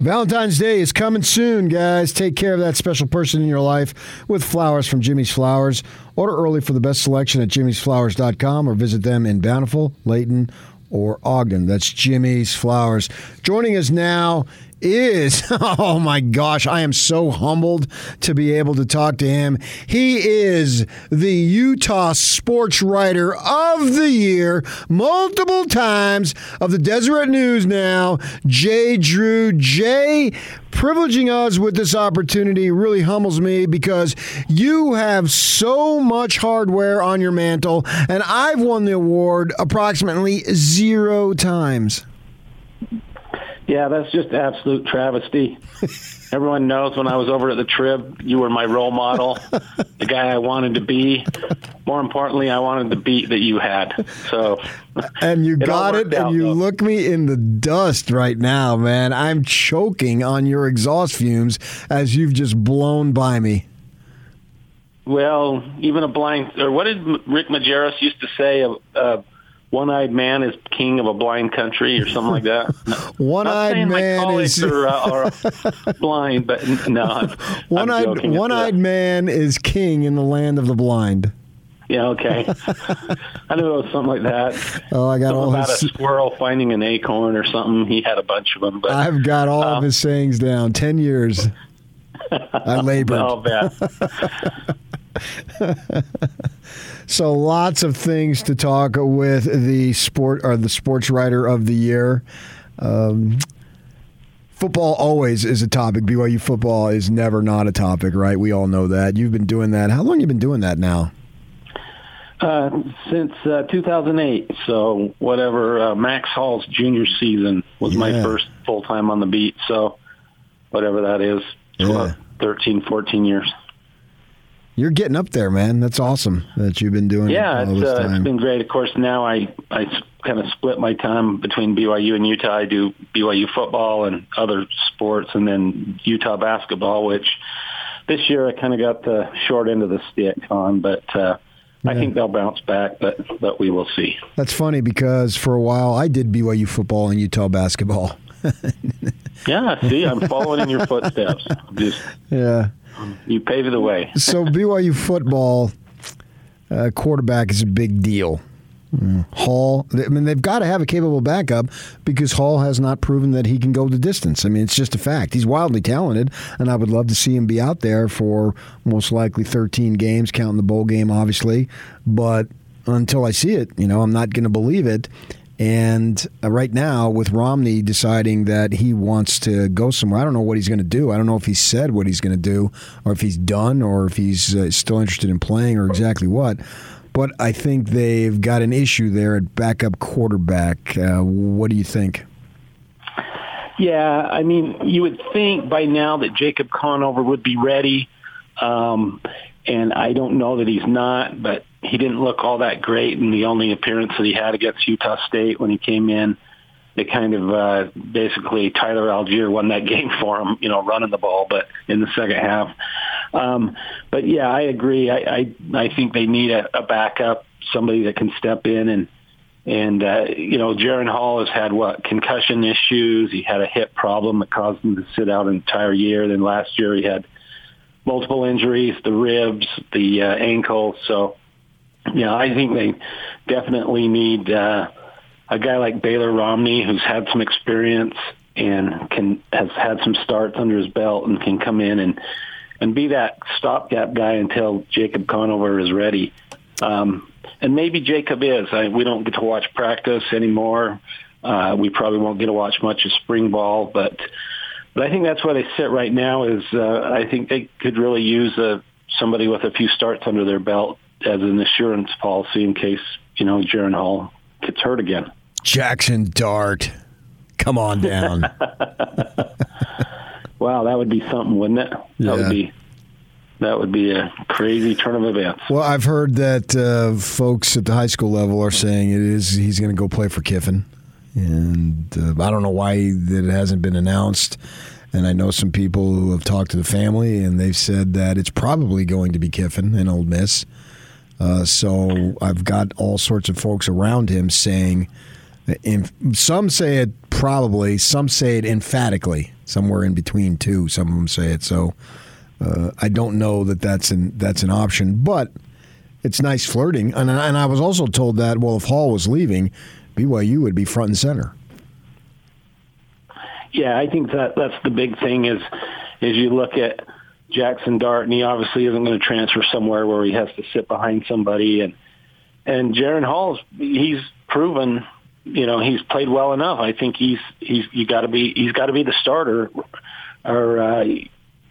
Valentine's Day is coming soon, guys. Take care of that special person in your life with flowers from Jimmy's Flowers. Order early for the best selection at jimmysflowers.com or visit them in Bountiful, Layton, or Ogden. That's Jimmy's Flowers. Joining us now is, oh my gosh, I am so humbled to be able to talk to him. He is the Utah Sports Writer of the Year, multiple times of the Deseret News now, Jay Drew. Jay, privileging us with this opportunity really humbles me because you have so much hardware on your mantle, and I've won the award approximately zero times. Yeah, that's just absolute travesty. Everyone knows when I was over at the Trib, you were my role model, the guy I wanted to be. More importantly, I wanted the beat that you had. So, and you got it, and you though. look me in the dust right now, man. I'm choking on your exhaust fumes as you've just blown by me. Well, even a blind, or what did Rick Majerus used to say? Uh, one-eyed man is king of a blind country or something like that. one-eyed man is are, uh, are blind, but no. one-eyed one-eyed man is king in the land of the blind. Yeah, okay. I knew it was something like that. Oh, I got something all about his... a squirrel finding an acorn or something. He had a bunch of them. But I've got all of his sayings down. Ten years. I labored. I'll bet. So lots of things to talk with the sport or the sports writer of the year. Um, football always is a topic. BYU football is never not a topic, right? We all know that. You've been doing that. How long have you been doing that now? Uh, since uh, 2008. So whatever uh, Max Hall's junior season was yeah. my first full time on the beat. So whatever that is, yeah. 13, 14 years. You're getting up there, man. That's awesome that you've been doing. Yeah, it it's, uh, it's been great. Of course, now I I kind of split my time between BYU and Utah. I do BYU football and other sports, and then Utah basketball, which this year I kind of got the short end of the stick on, but. uh I think they'll bounce back, but but we will see. That's funny because for a while I did BYU football and Utah basketball. yeah, see, I'm following in your footsteps. Just yeah, you paved the way. so BYU football uh, quarterback is a big deal. Mm. Hall, I mean, they've got to have a capable backup because Hall has not proven that he can go the distance. I mean, it's just a fact. He's wildly talented, and I would love to see him be out there for most likely 13 games, counting the bowl game, obviously. But until I see it, you know, I'm not going to believe it. And uh, right now, with Romney deciding that he wants to go somewhere, I don't know what he's going to do. I don't know if he said what he's going to do, or if he's done, or if he's uh, still interested in playing, or exactly what. But I think they've got an issue there at backup quarterback. Uh, what do you think? Yeah, I mean, you would think by now that Jacob Conover would be ready. Um, and I don't know that he's not, but he didn't look all that great in the only appearance that he had against Utah State when he came in. They kind of uh, basically Tyler Allgeier won that game for him, you know, running the ball, but in the second half. Um, but yeah, I agree. I I, I think they need a, a backup, somebody that can step in and and uh, you know, Jaren Hall has had what concussion issues. He had a hip problem that caused him to sit out an entire year. Then last year he had multiple injuries, the ribs, the uh, ankle. So, yeah, I think they definitely need uh, a guy like Baylor Romney who's had some experience and can has had some starts under his belt and can come in and and be that stopgap guy until Jacob Conover is ready. Um, and maybe Jacob is. I, we don't get to watch practice anymore. Uh, we probably won't get to watch much of spring ball, but but I think that's where they sit right now. Is uh, I think they could really use a, uh, somebody with a few starts under their belt as an assurance policy in case you know Jaren Hall gets hurt again. Jackson Dart, come on down. wow, that would be something, wouldn't it? That yeah. would be that would be a crazy turn of events. Well, I've heard that uh, folks at the high school level are saying it is he's going to go play for Kiffin and uh, I don't know why that it hasn't been announced. And I know some people who have talked to the family, and they've said that it's probably going to be Kiffin and Ole Miss. Uh, so I've got all sorts of folks around him saying, some say it probably. Some say it emphatically. Somewhere in between two. Some of them say it. So uh, I don't know that that's an that's an option, but it's nice flirting. And and I was also told that well, if Hall was leaving, BYU would be front and center. Yeah, I think that that's the big thing is is you look at Jackson Dart, and he obviously isn't going to transfer somewhere where he has to sit behind somebody, and and Jaren Hall's he's proven, you know, he's played well enough. I think he's he's you got to be he's got to be the starter, or uh,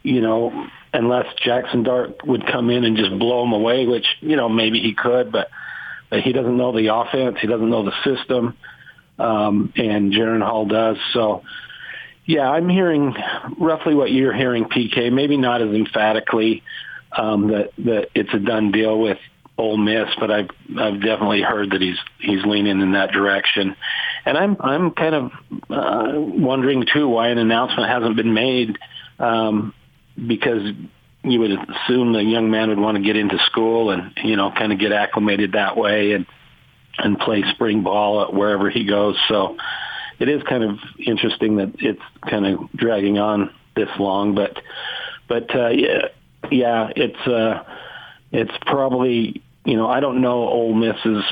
you know, unless Jackson Dart would come in and just blow him away, which you know maybe he could, but he doesn't know the offense, he doesn't know the system, um, and Jaren Hall does. So yeah, I'm hearing roughly what you're hearing, PK. Maybe not as emphatically um, that that it's a done deal with Ole Miss, but I've I've definitely heard that he's he's leaning in that direction, and I'm I'm kind of uh, wondering too why an announcement hasn't been made, um, because you would assume the young man would want to get into school and you know kind of get acclimated that way and and play spring ball wherever he goes. So it is kind of interesting that it's kind of dragging on this long, but but uh, yeah, yeah, it's uh, it's probably you know I don't know Ole Miss's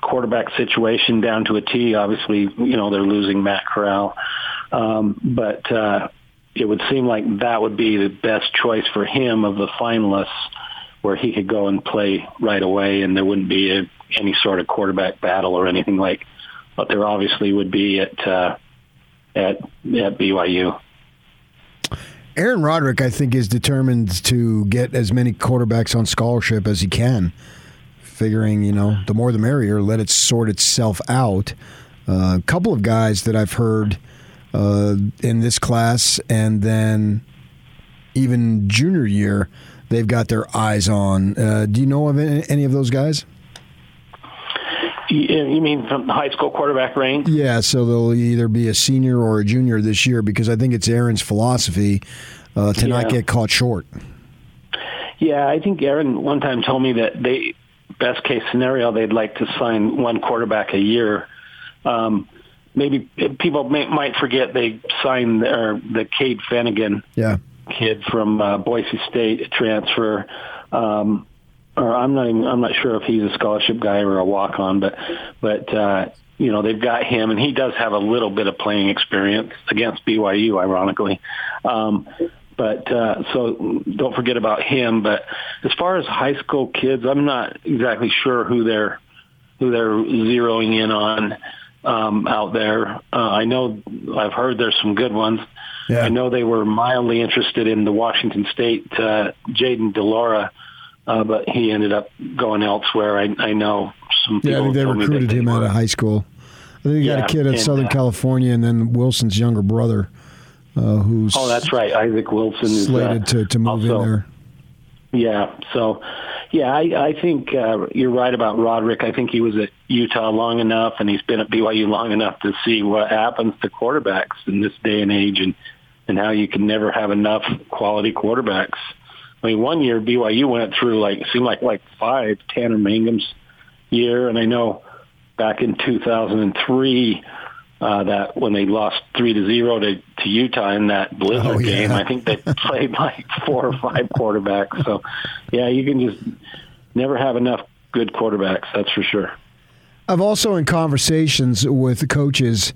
quarterback situation down to a T. Obviously, you know they're losing Matt Corral, um, but uh, it would seem like that would be the best choice for him of the finalists, where he could go and play right away, and there wouldn't be a, any sort of quarterback battle or anything like but there obviously would be at uh, at at BYU. Aaron Roderick, I think, is determined to get as many quarterbacks on scholarship as he can. Figuring, you know, the more the merrier. Let it sort itself out. Uh, a couple of guys that I've heard uh, in this class, and then even junior year, they've got their eyes on. Uh, do you know of any of those guys? You mean from the high school quarterback range? Yeah, so they'll either be a senior or a junior this year because I think it's Aaron's philosophy uh, to yeah. not get caught short. Yeah, I think Aaron one time told me that they best case scenario they'd like to sign one quarterback a year. Um, maybe people may, might forget they signed or the Cade Fennegan yeah. kid from uh, Boise State transfer. Um, or I'm not even I'm not sure if he's a scholarship guy or a walk on, but but uh, you know they've got him, and he does have a little bit of playing experience against BYU, ironically. Um, but uh, so don't forget about him. But as far as high school kids, I'm not exactly sure who they're who they're zeroing in on um, out there. Uh, I know I've heard there's some good ones. Yeah. I know they were mildly interested in the Washington State uh, Jayden de Laura uh, but he ended up going elsewhere. I, I know some people. Yeah, I think they recruited him out of high school. I think he yeah, got a kid at Southern uh, California, and then Wilson's younger brother, uh, who's oh, that's right, Isaac Wilson is slated uh, to to move also, in there. Yeah, so yeah, I, I think uh, you're right about Roderick. I think he was at Utah long enough, and he's been at BYU long enough to see what happens to quarterbacks in this day and age, and and how you can never have enough quality quarterbacks. I mean, one year BYU went through like it seemed like like five Tanner Mangum's year, and I know back in 2003 uh, that when they lost three to zero to, to Utah in that blizzard oh, yeah. game, I think they played like four or five quarterbacks. So, yeah, you can just never have enough good quarterbacks. That's for sure. I've also in conversations with the coaches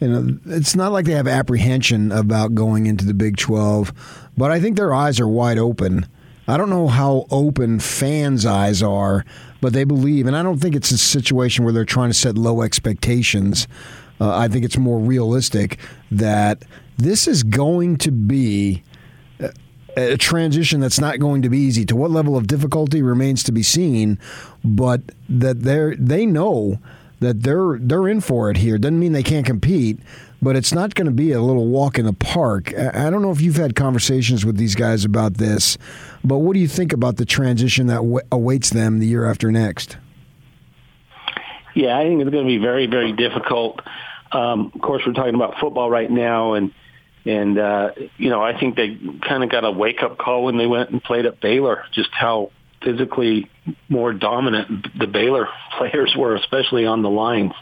you know, it's not like they have apprehension about going into the Big 12, but I think their eyes are wide open. I don't know how open fans' eyes are, but they believe, and I don't think it's a situation where they're trying to set low expectations. Uh, I think it's more realistic that this is going to be a transition that's not going to be easy. To what level of difficulty remains to be seen, but that they they know that they're they're in for it here. Doesn't mean they can't compete, but it's not going to be a little walk in the park. I don't know if you've had conversations with these guys about this, but what do you think about the transition that w- awaits them the year after next? Yeah, I think it's going to be very very difficult. Um, of course, we're talking about football right now, and and uh, you know I think they kind of got a wake up call when they went and played at Baylor, just how physically more dominant the Baylor players were, especially on the lines.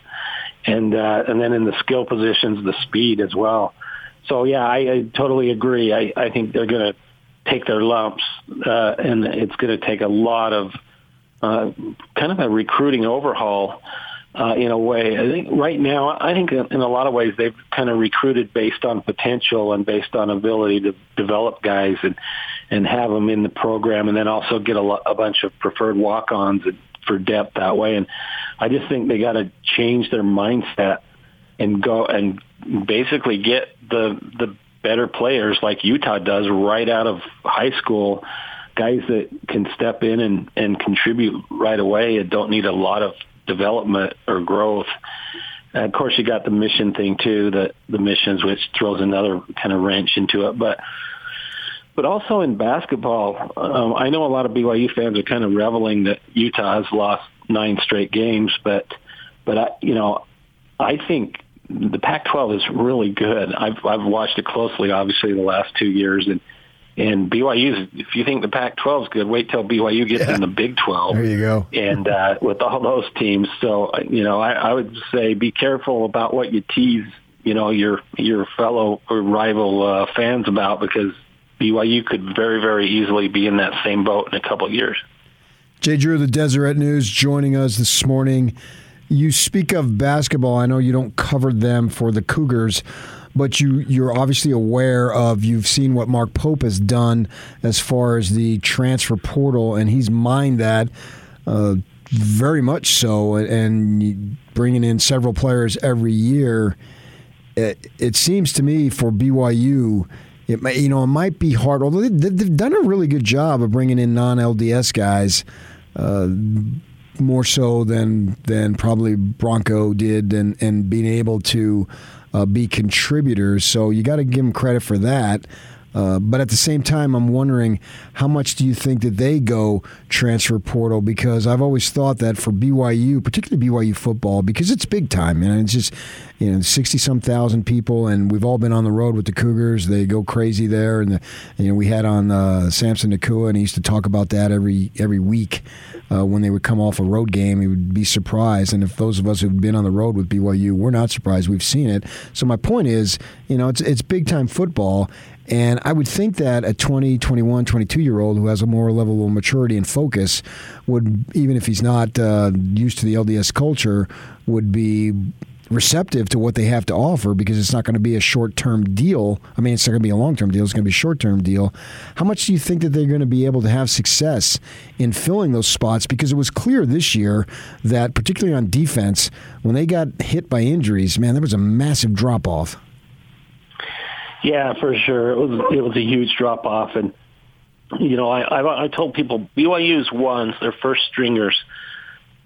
and uh, and then in the skill positions, the speed as well. So yeah, I, I totally agree. I, I think they're going to take their lumps, uh, and it's going to take a lot of uh, kind of a recruiting overhaul uh, in a way. I think right now, I think in a lot of ways they've kind of recruited based on potential and based on ability to develop guys and and have them in the program, and then also get a, lo- a bunch of preferred walk-ons for depth that way. And I just think they got to change their mindset and go and basically get the the better players like Utah does right out of high school, guys that can step in and and contribute right away and don't need a lot of development or growth. And of course, you got the mission thing too, the the missions, which throws another kind of wrench into it. But but also in basketball, um, I know a lot of BYU fans are kind of reveling that Utah has lost nine straight games, but but I, you know, I think the Pac-12 is really good. I've I've watched it closely, obviously, the last two years, and and BYU, if you think the Pac-12 is good, wait till BYU gets yeah. in the Big 12. There you go. And uh, with all those teams, so you know, I, I would say be careful about what you tease, you know, your your fellow or rival uh, fans about because BYU could very very easily be in that same boat in a couple of years. Jay Drew, the Deseret News, joining us this morning. You speak of basketball. I know you don't cover them for the Cougars but you you're obviously aware of you've seen what Mark Pope has done as far as the transfer portal, and he's mined that uh, very much so, and bringing in several players every year. It, it seems to me for BYU. It may, you know it might be hard, although they, have done a really good job of bringing in non LDS guys, uh, more so than than probably Bronco did, and and being able to uh, be contributors. So you got to give them credit for that. Uh, but at the same time, I'm wondering how much do you think that they go transfer portal? Because I've always thought that for BYU, particularly BYU football, because it's big time, and it's just you know sixty some thousand people, and we've all been on the road with the Cougars. They go crazy there, and the, you know we had on uh, Samson Nacua, and he used to talk about that every every week uh, when they would come off a road game, he would be surprised. And if those of us who've been on the road with BYU, we're not surprised. We've seen it. So my point is, you know, it's it's big time football. And I would think that a 20, 21, 22 year old who has a more level of maturity and focus would, even if he's not uh, used to the LDS culture, would be receptive to what they have to offer because it's not going to be a short term deal. I mean, it's not going to be a long term deal, it's going to be a short term deal. How much do you think that they're going to be able to have success in filling those spots? Because it was clear this year that, particularly on defense, when they got hit by injuries, man, there was a massive drop off. Yeah, for sure. It was it was a huge drop off, and you know, I, I I told people BYU's ones, their first stringers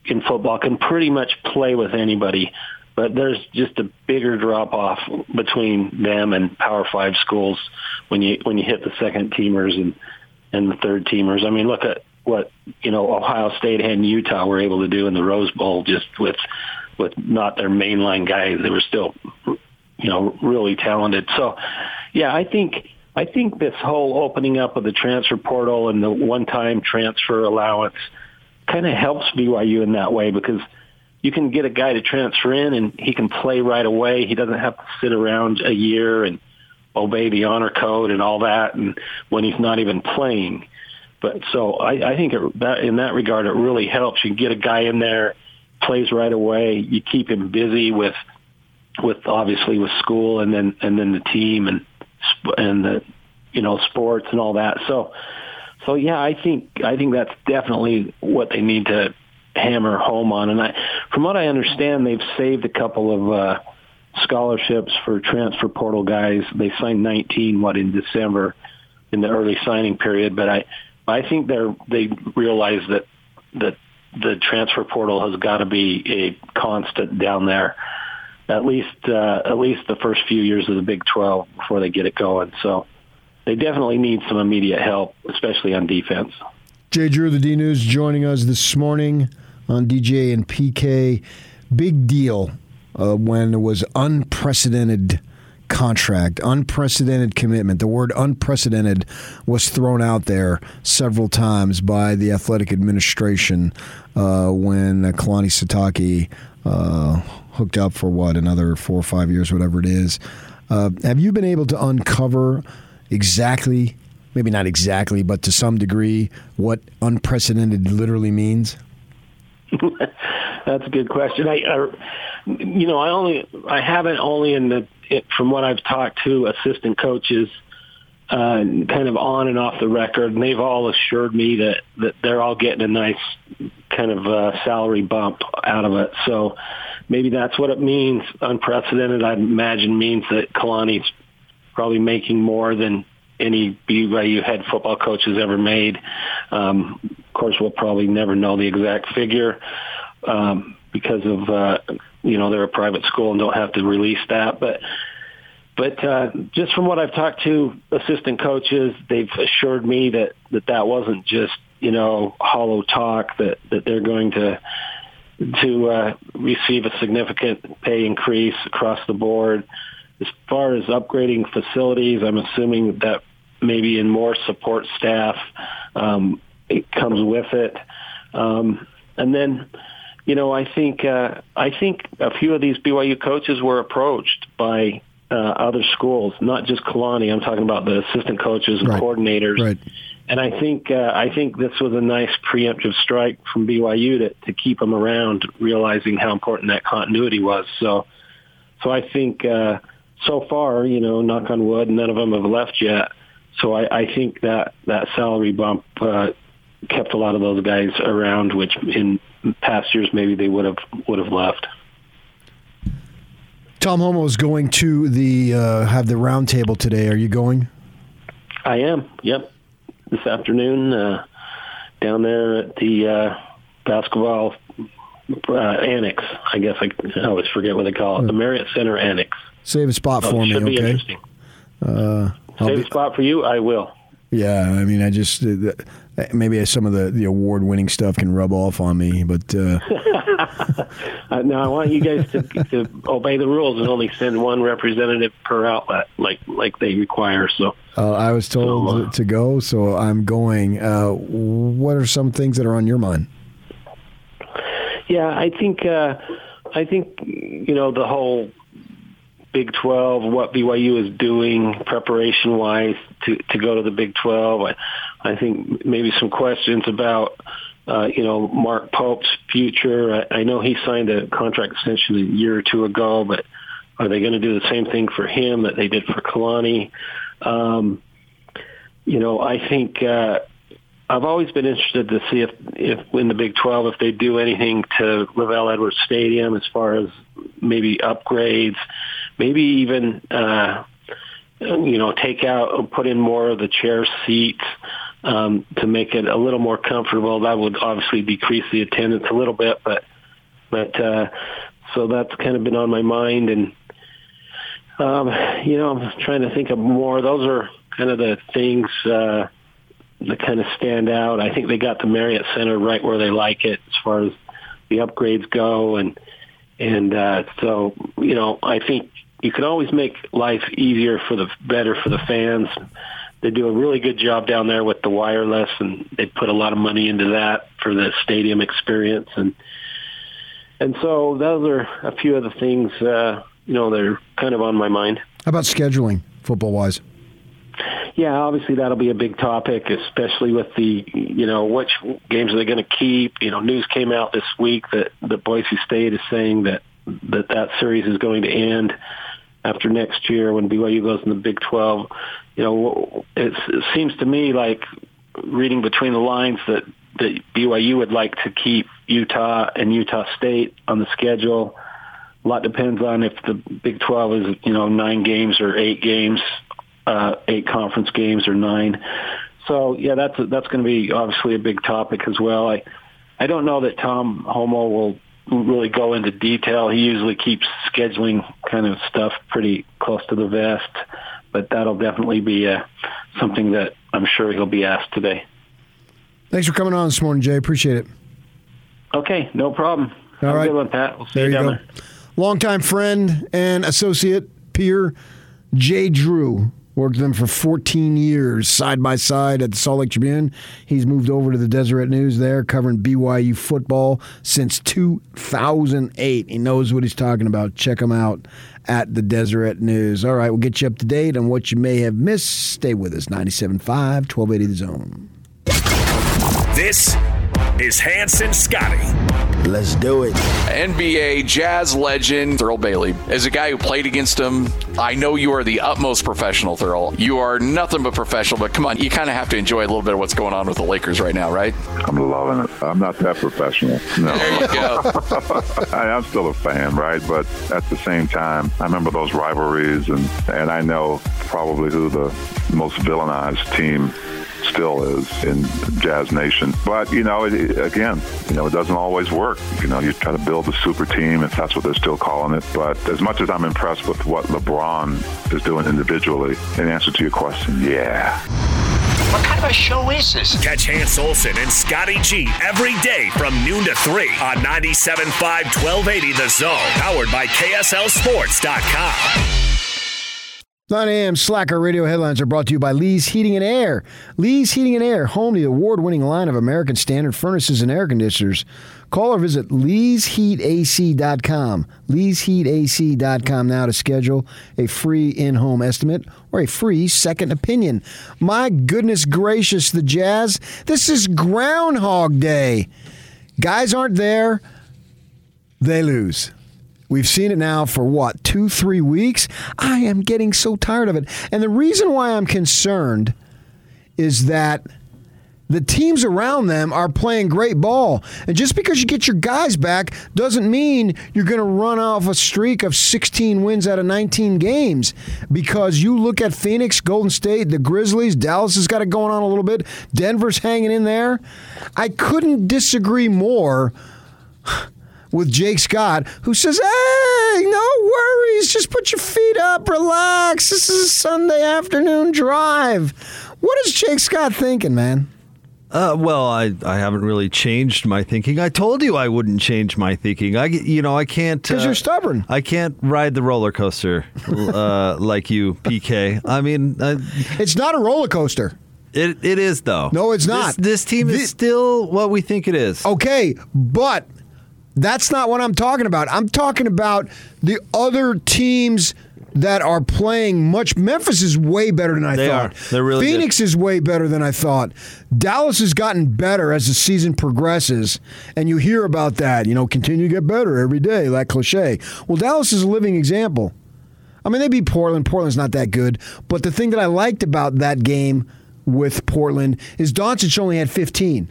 in football, can pretty much play with anybody but there's just a bigger drop off between them and Power Five schools when you when you hit the second teamers and and the third teamers. I mean, look at what you know Ohio State and Utah were able to do in the Rose Bowl just with with not their mainline guys. They were still you know really talented. So yeah, I think I think this whole opening up of the transfer portal and the one-time transfer allowance kind of helps BYU in that way because you can get a guy to transfer in and he can play right away. He doesn't have to sit around a year and obey the honor code and all that and when he's not even playing. But so I, I think it, that in that regard, it really helps. You get a guy in there, plays right away. You keep him busy with, with obviously with school and then, and then the team and, and the, you know, sports and all that. So, so yeah, I think, I think that's definitely what they need to, hammer home on. And I, from what I understand, they've saved a couple of uh, scholarships for transfer portal guys. They signed 19, what, in December in the early signing period. But I, I think they're they realize that that the transfer portal has got to be a constant down there, at least uh, at least the first few years of the Big 12 before they get it going. So they definitely need some immediate help, especially on defense. Jay Drew, the D News, joining us this morning on DJ and PK. Big deal uh, when it was unprecedented contract, unprecedented commitment. The word unprecedented was thrown out there several times by the athletic administration uh, when Kalani Sitake uh, hooked up for what another four or five years, whatever it is. Uh, have you been able to uncover exactly, maybe not exactly, but to some degree, what unprecedented literally means? That's a good question. I, I, you know, I only, I haven't only in the, it, from what I've talked to assistant coaches, uh, kind of on and off the record, and they've all assured me that that they're all getting a nice kind of uh, salary bump out of it. So maybe that's what it means. Unprecedented, I imagine, means that Kalani's probably making more than any BYU head football coach has ever made. Um, of course, we'll probably never know the exact figure um, because of uh, you know they're a private school and don't have to release that, but but uh, just from what I've talked to assistant coaches, they've assured me that that, that wasn't just you know hollow talk. That that they're going to to uh, receive a significant pay increase across the board. As far as upgrading facilities, I'm assuming that maybe in more support staff um, it comes with it. Um, and then, you know, I think uh, I think a few of these BYU coaches were approached by uh, other schools, not just Kalani. I'm talking about the assistant coaches and Right. coordinators. Right. And I think uh, I think this was a nice preemptive strike from BYU to, to keep them around, realizing how important that continuity was. So, so I think uh, so far, you know, knock on wood, none of them have left yet. So I, I think that that salary bump uh, kept a lot of those guys around, which in past years maybe they would have would have left. Tom Holmoe is going to the uh, have the roundtable today. Are you going? I am. Yep. This afternoon, uh, down there at the uh, basketball uh, annex. I guess I, I always forget what they call it. The Marriott Center Annex. Save a spot So for me, should be okay? interesting. Uh, Save be- a spot for you. I will. Yeah, I mean, I just uh, maybe some of the, the award winning stuff can rub off on me, but uh, Uh, now I want you guys to, to obey the rules and only send one representative per outlet, like like they require. So. uh, I was told So, uh, to go, so I'm going. Uh, what are some things that are on your mind? Yeah, I think uh, I think you know the whole Big Twelve, what BYU is doing preparation wise to to go to the Big Twelve. I, I think maybe some questions about uh, you know Mark Pope's future. I, I know he signed a contract extension a year or two ago, but are they going to do the same thing for him that they did for Kalani? Um, you know, I think. Uh, I've always been interested to see if, if in the Big 12, if they do anything to LaVell Edwards Stadium as far as maybe upgrades, maybe even, uh, you know, take out, put in more of the chair seats um, to make it a little more comfortable. That would obviously decrease the attendance a little bit, but, but, uh, so that's kind of been on my mind and, um, you know, I'm trying to think of more. Those are kind of the things, uh, that kind of stand out. I think they got the Marriott Center right where they like it as far as the upgrades go, and and uh, so you know I think you can always make life easier for the better for the fans. They do a really good job down there with the wireless, and they put a lot of money into that for the stadium experience, and and so those are a few of the things uh, you know that are kind of on my mind. How about scheduling, football wise? Yeah, obviously that'll be a big topic, especially with the, you know, which games are they going to keep? You know, news came out this week that that Boise State is saying that that that series is going to end after next year when BYU goes in the Big 12. You know, it seems to me like reading between the lines that that BYU would like to keep Utah and Utah State on the schedule. A lot depends on if the Big 12 is, you know, nine games or eight games uh, eight conference games or nine. So yeah, that's that's going to be obviously a big topic as well. I I don't know that Tom Holmoe will really go into detail. He usually keeps scheduling kind of stuff pretty close to the vest, but that'll definitely be uh, something that I'm sure he'll be asked today. Thanks for coming on this morning, Jay. Appreciate it. Okay, no problem. All Have right. one, Pat. We'll see There you you down go. there. Longtime friend and associate peer, Jay Drew, Worked with him for 14 years, side by side at the Salt Lake Tribune. He's moved over to the Deseret News there, covering BYU football since 2008. He knows what he's talking about. Check him out at the Deseret News. All right, we'll get you up to date on what you may have missed. Stay with us. 97.5, 1280 The Zone. This is Hans and Scotty. Let's do it. NBA Jazz legend Thurl Bailey. As a guy who played against him, I know you are the utmost professional, Thurl. You are nothing but professional, but come on, you kind of have to enjoy a little bit of what's going on with the Lakers right now, right? I'm loving it. I'm not that professional. No. There you go. I, I'm still a fan, right? But at the same time, I remember those rivalries, and, and I know probably who the most villainized team still is in Jazz Nation. But, you know, it, again, you know, it doesn't always work. You know, you try to build a super team, if that's what they're still calling it. But as much as I'm impressed with what LeBron is doing individually, in answer to your question, yeah. What kind of a show is this? Catch Hans Olsen and Scotty G every day from noon to 3 on 97.5 1280 The Zone, powered by KSLSports.com. 9 a.m. Slacker radio headlines are brought to you by Lee's Heating and Air. Lee's Heating and Air, home to the award winning line of American Standard furnaces and air conditioners. Call or visit leesheatac.com. Leesheatac.com now to schedule a free in home estimate or a free second opinion. My goodness gracious, the Jazz. This is Groundhog Day. Guys aren't there, they lose. We've seen it now for what, two, three weeks? I am getting so tired of it. And the reason why I'm concerned is that the teams around them are playing great ball. And just because you get your guys back doesn't mean you're going to run off a streak of 16 wins out of 19 games. Because you look at Phoenix, Golden State, the Grizzlies, Dallas has got it going on a little bit, Denver's hanging in there. I couldn't disagree more with Jake Scott, who says, Hey, no worries. Just put your feet up, relax. This is a Sunday afternoon drive. What is Jake Scott thinking, man? Uh, well, I, I haven't really changed my thinking. I told you I wouldn't change my thinking. I you know I can't because uh, you're stubborn. I can't ride the roller coaster uh, like you, PK. I mean, uh, it's not a roller coaster. It it is though. No, it's not. This, this team is still what we think it is. Okay, but that's not what I'm talking about. I'm talking about the other teams that are playing much. Memphis is way better than I they thought. Are. They're really Phoenix good. is way better than I thought. Dallas has gotten better as the season progresses, and you hear about that. You know, continue to get better every day, that cliche. Well, Dallas is a living example. I mean, they beat Portland. Portland's not that good, but the thing that I liked about that game with Portland is Doncic only had 15.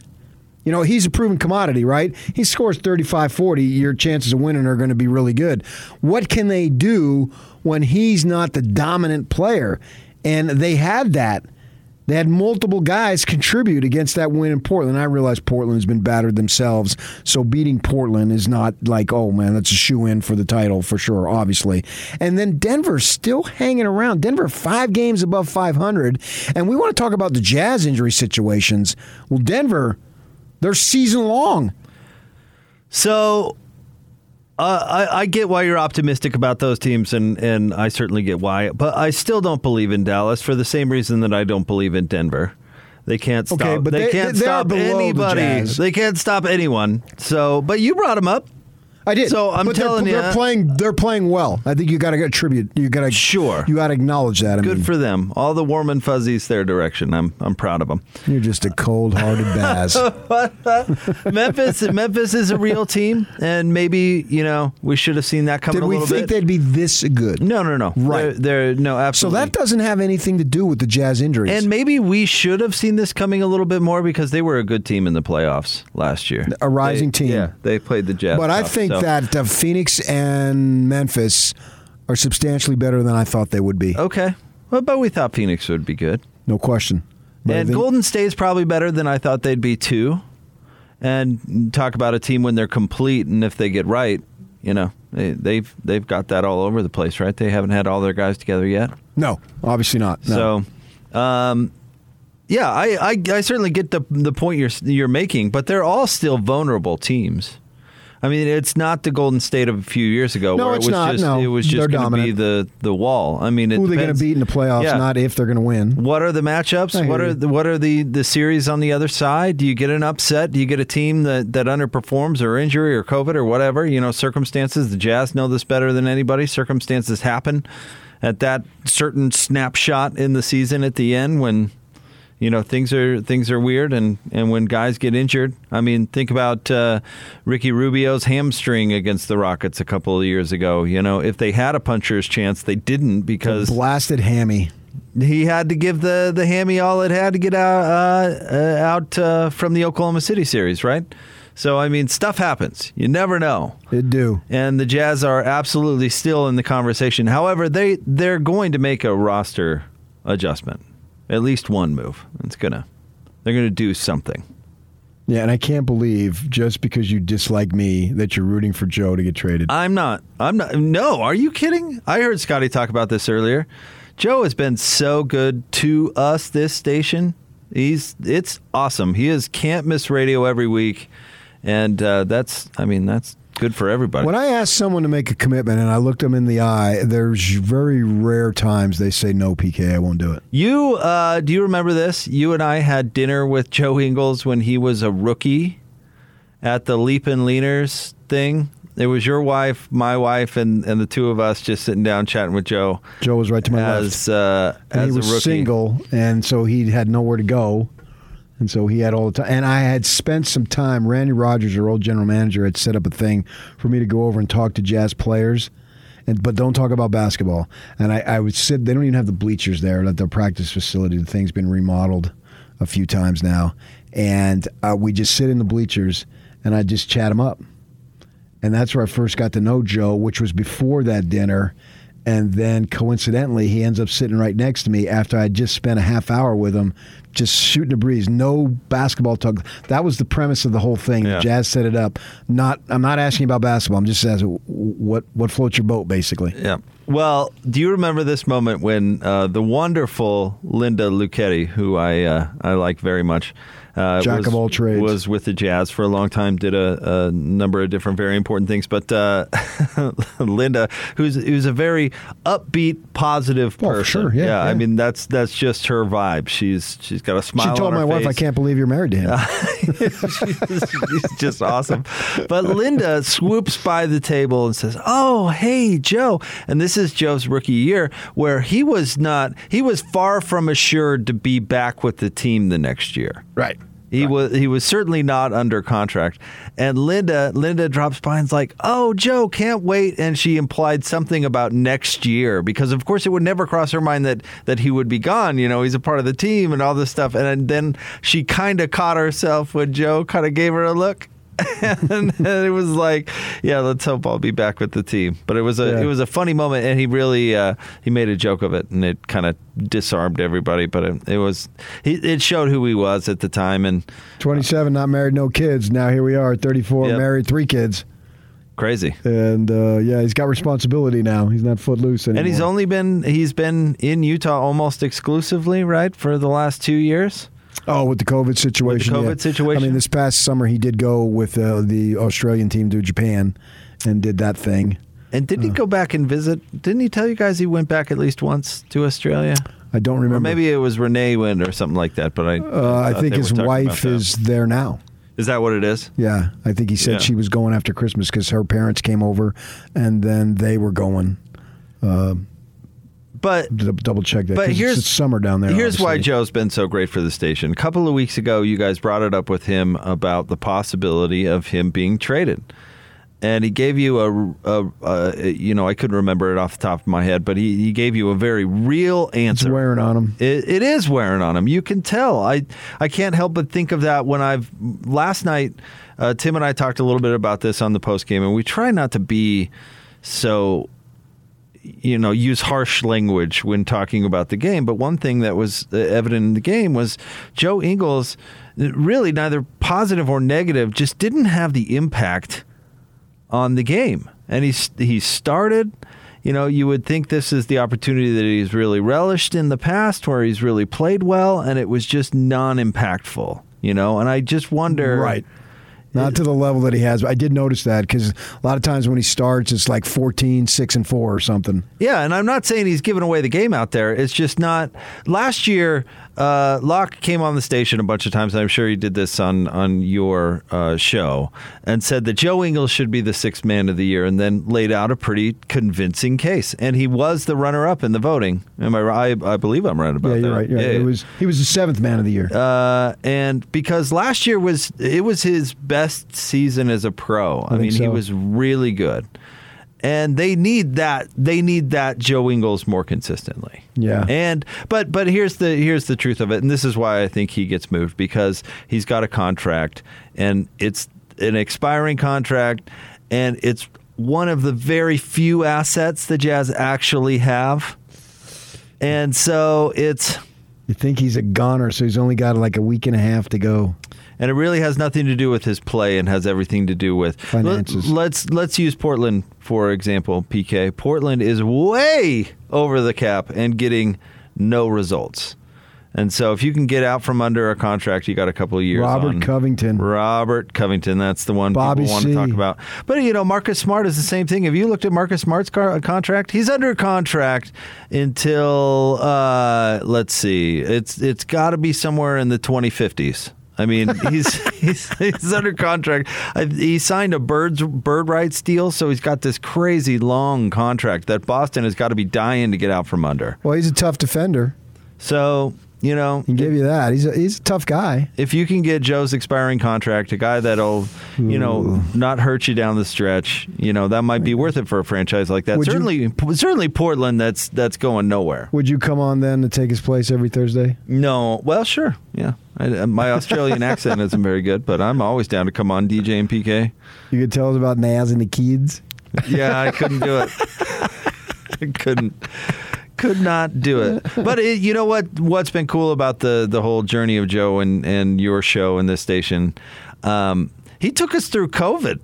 You know, he's a proven commodity, right? He scores 35 40, your chances of winning are going to be really good. What can they do when he's not the dominant player? And they had that. They had multiple guys contribute against that win in Portland. I realize Portland's been battered themselves, so beating Portland is not like, oh man, that's a shoe in for the title for sure, obviously. And then Denver's still hanging around. Denver five games above 500, and we want to talk about the Jazz injury situations. Well, Denver they're season long. So uh, I, I, get why you're optimistic about those teams, and, and I certainly get why. But I still don't believe in Dallas for the same reason that I don't believe in Denver. They can't stop. Okay, but they, they can't they stop anybody. The they can't stop anyone. So, but you brought them up. I did. So I'm but telling they're, you, they're playing. They're playing well. I think you got to attribute. You got to sure. You got to acknowledge that. I Good mean, for them. All the warm and fuzzies their direction. I'm I'm proud of them. You're just a cold-hearted Baz. Memphis. Memphis is a real team, and maybe you know we should have seen that coming Did we think bit. they'd be this good? No, no, no. Right. They're, they're no absolutely. So that doesn't have anything to do with the Jazz injuries. And maybe we should have seen this coming a little bit more because they were a good team in the playoffs last year. A rising They- team. Yeah, they played the Jazz. but I think so- that uh, Phoenix and Memphis are substantially better than I thought they would be. Okay. Well, but we thought Phoenix would be good. No question. But and think- Golden State's probably better than I thought they'd be too. And talk about a team when they're complete and if they get right, you know, they, they've they've got that all over the place, right? They haven't had all their guys together yet. No, obviously not. No. So, um, yeah, I, I I certainly get the the point you're you're making, but they're all still vulnerable teams. I mean, it's not the Golden State of a few years ago. No, where it's it was not. Just, No, it was just going to be the the wall. I mean, it Who are they going to beat in the playoffs? Yeah. Not if they're going to win. What are the matchups? What are the, what are the, the series on the other side? Do you get an upset? Do you get a team that, that underperforms or injury or COVID or whatever? You know, circumstances. The Jazz know this better than anybody. Circumstances happen at that certain snapshot in the season at the end when you know things are things are weird and and when guys get injured. I mean, think about uh, Ricky Rubio's hamstring against the Rockets a couple of years ago. You know, if they had a puncher's chance, they didn't because Blasted hammy. he had to give the the hammy all it had to get out uh, uh, out uh, from the Oklahoma City series, right? So I mean, stuff happens. You never know. It do. And the Jazz are absolutely still in the conversation. However, they they're going to make a roster adjustment, at least one move. It's gonna they're gonna do something. Yeah, and I can't believe just because you dislike me that you're rooting for Joe to get traded. I'm not. I'm not. No, are you kidding? I heard Scotty talk about this earlier. Joe has been so good to us. This station, he's it's awesome. He is can't miss radio every week, and uh, that's. I mean, that's good for everybody. When I ask someone to make a commitment and I look them in the eye, there's very rare times they say no, PK, I won't do it. you uh, do you remember this? You and I had dinner with Joe Ingles when he was a rookie at the Leap and Leaners thing. It was your wife, my wife, and, and the two of us just sitting down chatting with Joe. Joe was right to my left. as uh, And as he was a rookie. single, and so he had nowhere to go. And so he had all the time. And I had spent some time. Randy Rogers, our old general manager, had set up a thing for me to go over and talk to jazz players, and but don't talk about basketball. And I, I would sit. They don't even have the bleachers there at their practice facility. The thing's been remodeled a few times now, and uh, we just sit in the bleachers, and I just chat them up. And that's where I first got to know Joe, which was before that dinner. And then coincidentally, he ends up sitting right next to me after I just spent a half hour with him, just shooting a breeze. No basketball talk. That was the premise of the whole thing. Yeah. Jazz set it up. Not, I'm not asking about basketball. I'm just asking what what floats your boat, basically. Yeah. Well, do you remember this moment when uh, the wonderful Linda Luchetti, who I uh, I like very much, uh, Jack was, of all trades. was with the Jazz for a long time, did a, a number of different very important things. But uh, Linda, who's who's a very upbeat, positive Oh, for person. sure, yeah, I yeah. mean that's that's just her vibe. She's she's got a smile She told on my her wife, "I can't believe you're married to him." She's just awesome. But Linda swoops by the table and says, "Oh, hey, Joe." And this is Joe's rookie year where he was not he was far from assured to be back with the team the next year. right. He was he was certainly not under contract. And Linda Linda drops by and's like, "Oh, Joe, can't wait." And she implied something about next year because of course it would never cross her mind that that he would be gone, you know, he's a part of the team and all this stuff. And then she kind of caught herself when Joe kind of gave her a look. and it was like, yeah, let's hope I'll be back with the team. But it was a Yeah. it was a funny moment, and he really uh, he made a joke of it, and it kind of disarmed everybody. But it, it was he, it showed who he was at the time, and 27, not married, no kids. Now here we are, 34, Yep. married, three kids. crazy. And uh, yeah, he's got responsibility now. He's not footloose anymore. And he's only been he's been in Utah almost exclusively, right, for the last two years. Oh, with the COVID situation. COVID yeah. situation? I mean, this past summer he did go with uh, the Australian team to Japan and did that thing. And didn't Uh. he go back and visit? Didn't he tell you guys he went back at least once to Australia? I don't remember. Or maybe it was Renae went or something like that. But I, uh, I think his wife is there now. Is that what it is? Yeah, I think he said Yeah. she was going after Christmas because her parents came over, and then they were going. But D- double check that. But here's it's summer down there. Here's why. Joe's been so great for the station. A couple of weeks ago, you guys brought it up with him about the possibility of him being traded, and he gave you a, a, a you know I couldn't remember it off the top of my head, but he, he gave you a very real answer. It's wearing on him. It, it is wearing on him. You can tell. I I can't help but think of that when I've last night. Uh, Tim and I talked a little bit about this on the post game, and we try not to be so you know use harsh language when talking about the game. But one thing that was uh, evident in the game was Joe Ingles, really neither positive or negative, just didn't have the impact on the game. And he he started. You know, you would think this is the opportunity that he's really relished in the past, where he's really played well, and it was just non-impactful. You know, and I just wonder, Right. Not to the level that he has. But I did notice that because a lot of times when he starts, it's like 14, 6, and 4 or something. Yeah, and I'm not saying he's giving away the game out there. It's just not. Last year, uh, Locke came on the station a bunch of times. And I'm sure he did this on on your uh, show and said that Joe Ingles should be the sixth man of the year, and then laid out a pretty convincing case. And he was the runner up in the voting. Am I right? I, I believe I'm right about yeah, that. you're right. You're right. Yeah, It was he was the seventh man of the year. Uh, and because last year was it was his best season as a pro. I, think mean, he was really good. And they need that. They need that Joe Ingles more consistently. Yeah. And but but here's the here's the truth of it, and this is why I think he gets moved because he's got a contract, and it's an expiring contract, and it's one of the very few assets the Jazz actually have. And so it's you think he's a goner, so he's only got like a week and a half to go. And it really has nothing to do with his play and has everything to do with Finances. Let, us let's use Portland for example. PK Portland is way over the cap and getting no results. And so, if you can get out from under a contract, you got a couple of years. Robert on. Covington. Robert Covington, that's the one Bobby people want C. to talk about. But you know, Marcus Smart is the same thing. Have you looked at Marcus Smart's car- contract? He's under contract until uh, let's see, it's it's got to be somewhere in the 2050s. I mean, he's he's, he's under contract. I, he signed a birds bird rights deal, so he's got this crazy long contract that Boston has got to be dying to get out from under. Well, he's a tough defender. So you know, He give you that. He's a, he's a tough guy. if you can get Joe's expiring contract, a guy that'll, you know, not hurt you down the stretch, you know, that might be worth it for a franchise like that. Would you- certainly, certainly Portland. That's that's going nowhere. Would you come on then to take his place every Thursday? No, well, sure, yeah. I, uh, my Australian accent isn't very good, but I'm always down to come on DJ and PK. You could tell us about Naz and the kids. Yeah, I couldn't do it. I couldn't. Could not do it. But it, you know what? What's been cool about the the whole journey of Joe and and your show and this station? Um, he took us through COVID.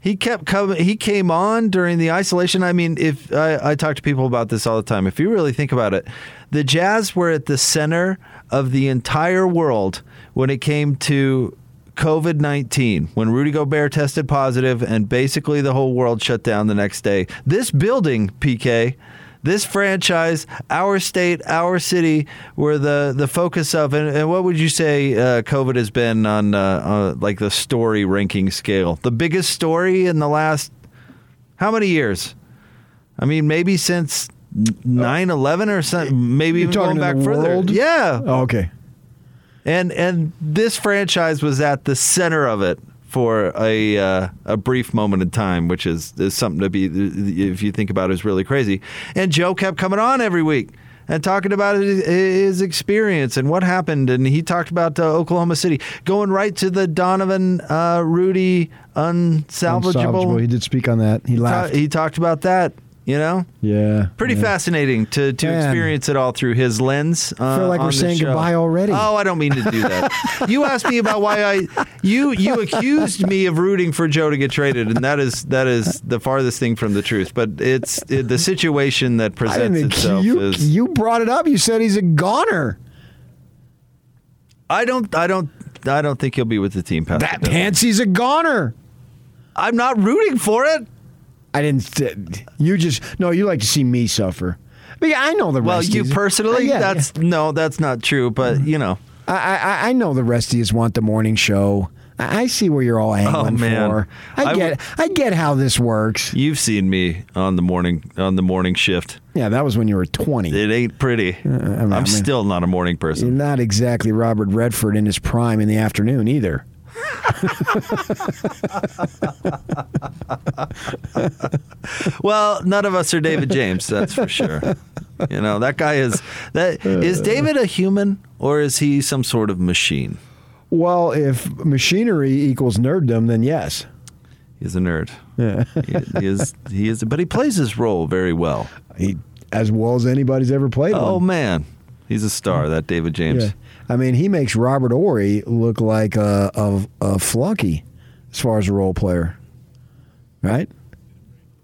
He kept coming. He came on during the isolation. I mean, if I, I talk to people about this all the time, if you really think about it, the Jazz were at the center of the entire world when it came to COVID 19, when Rudy Gobert tested positive and basically the whole world shut down the next day. This building, PK, this franchise, our state, our city, were the, the focus of. And, and what would you say uh, COVID has been on uh, uh, like the story ranking scale? The biggest story in the last how many years? I mean, maybe since 9 11 or something, maybe You're even going back the further. world? Yeah. Oh, okay. And and this franchise was at the center of it for a uh, a brief moment in time, which is, is something to be if you think about it, is really crazy. And Joe kept coming on every week and talking about his, his experience and what happened, and he talked about uh, Oklahoma City, going right to the Donovan uh, Rudy unsalvageable. Unsalvageable. He did speak on that. He Ta- laughed. he talked about that. You know, yeah. pretty yeah. fascinating to, to Man. experience it all through his lens. Uh, feel like we're saying show. goodbye already. Oh, I don't mean to do that. you asked me about why I you you accused me of rooting for Joe to get traded, and that is that is the farthest thing from the truth. But it's it, the situation that presents itself you, is. you brought it up. You said he's a goner. I don't I don't I don't think he'll be with the team past That. Hansy's a goner. I'm not rooting for it. I didn't. You just no. You like to see me suffer. But yeah, I know the Well, you personally, yeah, that's no, that's not true. But you know, I, I I know the rest of you want the morning show. I, I see where you're all angling Oh, man. for. I, I get I get how this works. you've seen me on the morning on the morning shift. Yeah, that was when you were 20. It ain't pretty. Uh, I mean- I'm still not a morning You're person. not exactly Robert Redford in his prime in the afternoon either. Well, none of us are David James, that's for sure. You know, that guy is that is uh. David a human or is he some sort of machine? Well, if machinery equals nerddom, then yes. He's a nerd. Yeah. He, he is he is but he plays his role very well. He as well as anybody's ever played Oh one. man. He's a star, that David James. Yeah. I mean, he makes Robert Horry look like a, a, a flunky as far as a role player. Right?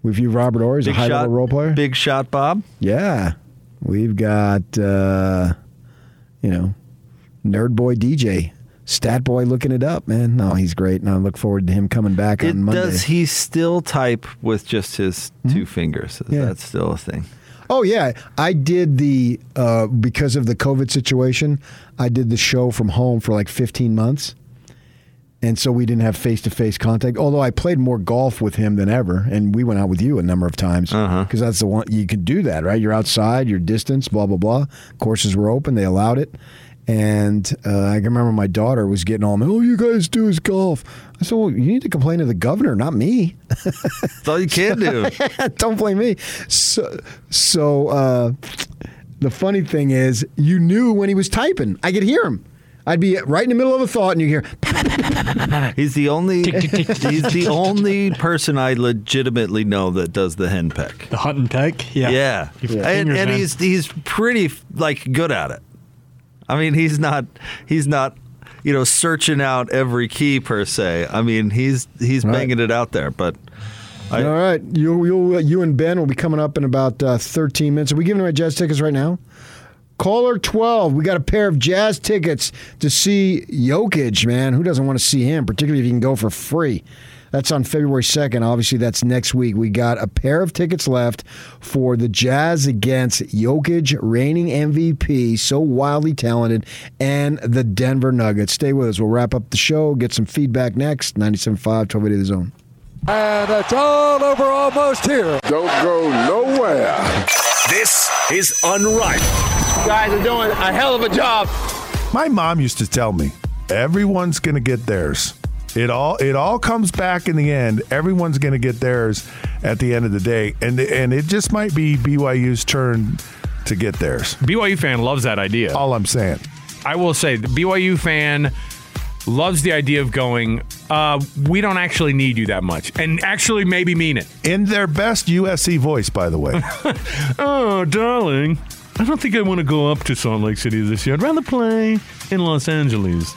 We view Robert Horry as a high shot level role player. Big shot Bob. Yeah. We've got, uh, you know, Nerd Boy DJ Stat boy looking it up, man. No, he's great, and I look forward to him coming back It, on Monday. does he still type with just his two fingers? Is Mm-hmm. Yeah. that still a thing? Oh yeah, I did the uh, because of the COVID situation. I did the show from home for like 15 months, and so we didn't have face to face contact. Although I played more golf with him than ever, and we went out with you a number of times because that's the one you could do that, right? You're outside, you're distance, blah blah blah. Courses were open, they allowed it. And uh, I can remember my daughter was getting all, "Oh, you guys do is golf." I said, "Well, you need to complain to the governor, not me." That's all you can do. Don't blame me. So, so uh, the funny thing is, you knew when he was typing. I could hear him. I'd be right in the middle of a thought, and you hear, He's the only he's the only person I legitimately know that does the hen peck. The hunt and peck. Yeah. Yeah, Your and, fingers, and he's he's pretty like good at it. I mean, he's not he's not you know searching out every key per se. I mean, he's he's Right. banging it out there, but I, "All right, you, you, you and Ben will be coming up in about uh, 13 minutes. Are we giving away jazz tickets right now?" Caller 12, we got a pair of jazz tickets to see Jokic, man. Who doesn't want to see him, particularly if you can go for free? That's on February 2nd. Obviously, that's next week. We got a pair of tickets left for the Jazz against Jokic, reigning MVP, so wildly talented, and the Denver Nuggets. Stay with us. We'll wrap up the show, get some feedback next. 97.5, 1280 The Zone. And it's all over almost here. Don't go nowhere. This is Unrivaled. Guys are doing a hell of a job. My mom used to tell me, everyone's going to get theirs. It all it all comes back in the end. Everyone's going to get theirs at the end of the day, and and it just might be BYU's turn to get theirs. BYU fan loves that idea. All I'm saying. I will say the BYU fan loves the idea of going. Uh, we don't actually need you that much, and actually maybe mean it. In their best USC voice, by the way. Oh, darling, I don't think I want to go up to Salt Lake City this year. I'd rather play in Los Angeles.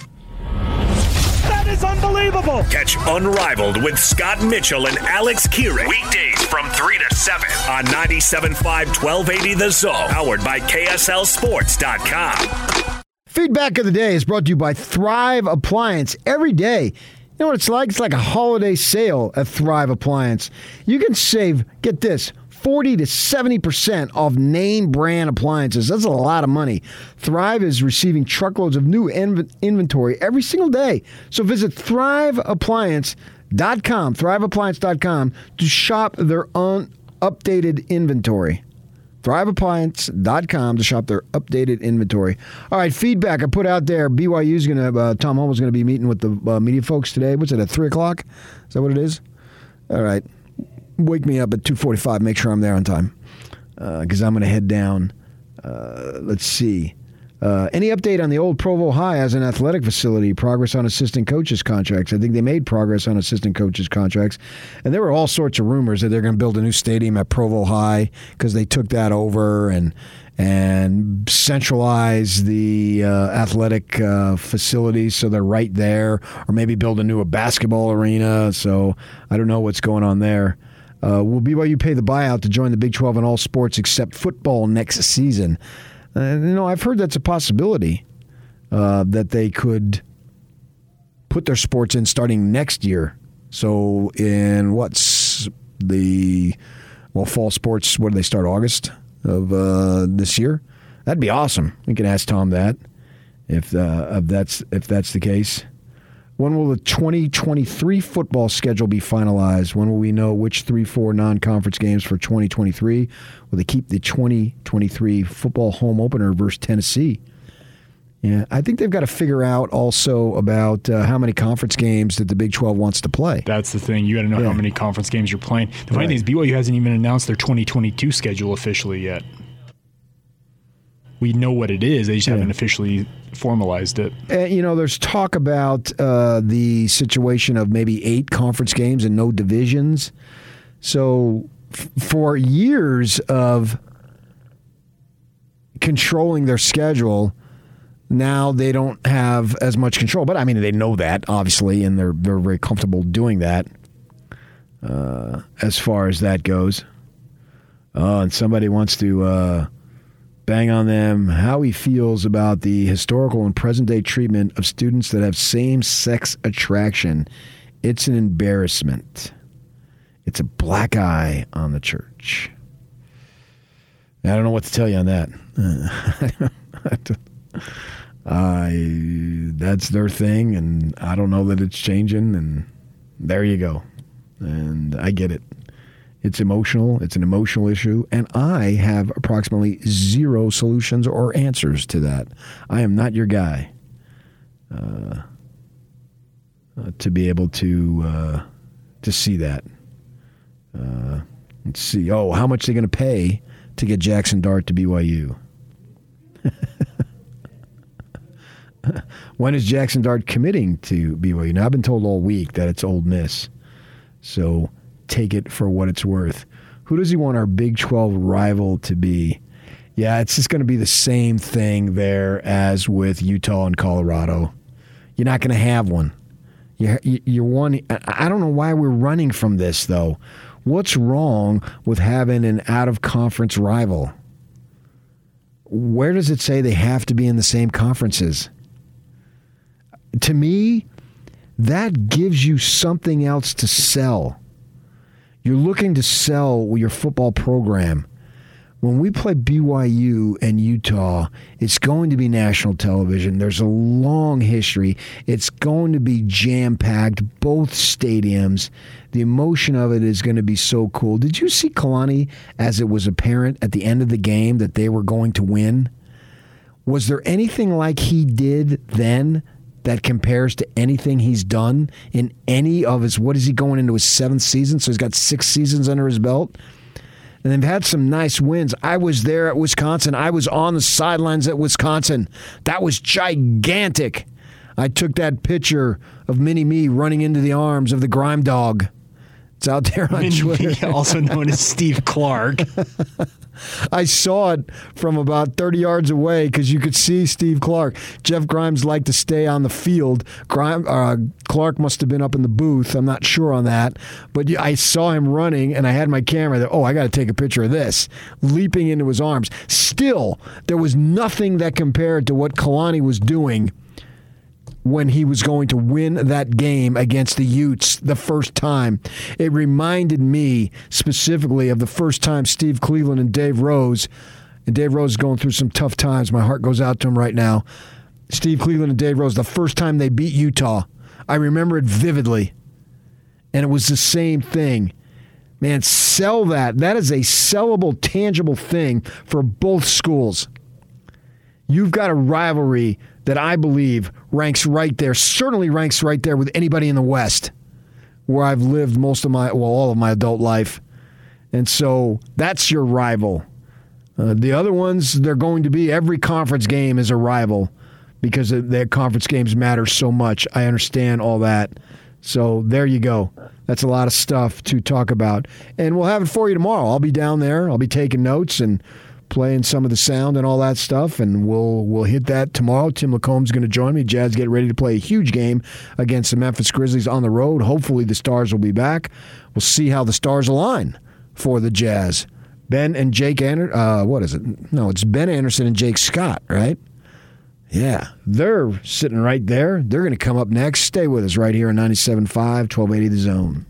That is unbelievable. Catch Unrivaled with Scott Mitchell and Alex Kirry. Weekdays from 3 to 7 on 97.5 1280 The Zone. Powered by KSLSports.com. Feedback of the day is brought to you by Thrive Appliance. Every day, you know what it's like? It's like a holiday sale at Thrive Appliance. You can save, get this, 40 to 70% off name brand appliances. That's a lot of money. Thrive is receiving truckloads of new inv- inventory every single day. So visit thriveappliance.com, thriveappliance.com to shop their un- updated inventory thriveappliance.com to shop their updated inventory. All right, feedback I put out there. BYU's going to, uh, Tom Holmoe's going to be meeting with the uh, media folks today. What's it, at 3 o'clock? Is that what it is? All right. Wake me up at 2.45. Make sure I'm there on time because I'm going to head down. Uh, let's see. Uh, any update on the old Provo High as an athletic facility? Progress on assistant coaches contracts. I think they made progress on assistant coaches contracts, and there were all sorts of rumors that they're going to build a new stadium at Provo High because they took that over and and centralize the uh, athletic uh, facilities so they're right there, or maybe build a new basketball arena. So I don't know what's going on there. Uh, will BYU pay the buyout to join the Big 12 in all sports except football next season? Uh, you know, I've heard that's a possibility uh, that they could put their sports in starting next year. So in what's the well fall sports? What do they start August of uh, this year? That'd be awesome. We can ask Tom that if uh, if that's if that's the case. When will the 2023 football schedule be finalized? When will we know which 3 4 non conference games for 2023? Will they keep the 2023 football home opener versus Tennessee? Yeah, I think they've got to figure out also about uh, how many conference games that the Big 12 wants to play. That's the thing. You got to know Yeah. how many conference games you're playing. The funny Right. thing is, BYU hasn't even announced their 2022 schedule officially yet. We know what it is. They just haven't officially formalized it. Uh, you know, there's talk about uh, the situation of maybe eight conference games and no divisions. So, f- for years of controlling their schedule, now they don't have as much control. But I mean, they know that obviously, and they're they're very comfortable doing that. Uh, as far as that goes, uh, and somebody wants to. Bang on them how he feels about the historical and present day treatment of students that have same sex attraction. It's an embarrassment. It's a black eye on the church. I don't know what to tell you on that. I that's their thing, and I don't know that it's changing. And there you go. And I get it. It's emotional. It's an emotional issue, and I have approximately zero solutions or answers to that. I am not your guy uh, uh, to be able to uh, to see that. Uh, let's see. Oh, how much are they going to pay to get Jackson Dart to BYU? when is Jackson Dart committing to BYU? Now I've been told all week that it's Ole Miss, so take it for what it's worth. Who does he want our Big 12 rival to be? Yeah, it's just going to be the same thing there as with Utah and Colorado. You're not going to have one. You're, you're one. I don't know why we're running from this though. What's wrong with having an out of conference rival? Where does it say they have to be in the same conferences? To me, that gives you something else to sell. You're looking to sell your football program. When we play BYU and Utah, it's going to be national television. There's a long history. It's going to be jam packed, both stadiums. The emotion of it is going to be so cool. Did you see Kalani as it was apparent at the end of the game that they were going to win? Was there anything like he did then that compares to anything he's done in any of his what is he going into his seventh season? So he's got six seasons under his belt. And they've had some nice wins. I was there at wisconsin. I was on the sidelines at wisconsin. That was gigantic. I took that picture of mini me running into the arms of the grime dog. It's out there on Mini Twitter. Also known as Steve Clark. I saw it from about 30 yards away because you could see Steve Clark. Jeff Grimes liked to stay on the field. Grime, uh, Clark must have been up in the booth. I'm not sure on that. But I saw him running and I had my camera there. Oh, I got to take a picture of this. Leaping into his arms. Still, there was nothing that compared to what Kalani was doing when he was going to win that game against the Utes the first time. It reminded me specifically of the first time Steve Cleveland and Dave Rose, and Dave Rose is going through some tough times. My heart goes out to him right now. Steve Cleveland and Dave Rose, the first time they beat Utah. I remember it vividly. And it was the same thing. Man, sell that. That is a sellable, tangible thing for both schools. You've got a rivalry that I believe ranks right there, certainly ranks right there with anybody in the West, where I've lived most of my, well, all of my adult life. And so that's your rival. Uh, the other ones, they're going to be every conference game is a rival because their conference games matter so much. I understand all that. So there you go. That's a lot of stuff to talk about. And we'll have it for you tomorrow. I'll be down there. I'll be taking notes and playing some of the sound and all that stuff, and we'll we'll hit that tomorrow. Tim Lacomb's going to join me. Jazz get ready to play a huge game against the Memphis Grizzlies on the road. Hopefully, the Stars will be back. We'll see how the Stars align for the Jazz. Ben and Jake Anderson. Uh, what is it? No, it's Ben Anderson and Jake Scott, right? Yeah, they're sitting right there. They're going to come up next. Stay with us right here on 97.5, 1280 The Zone.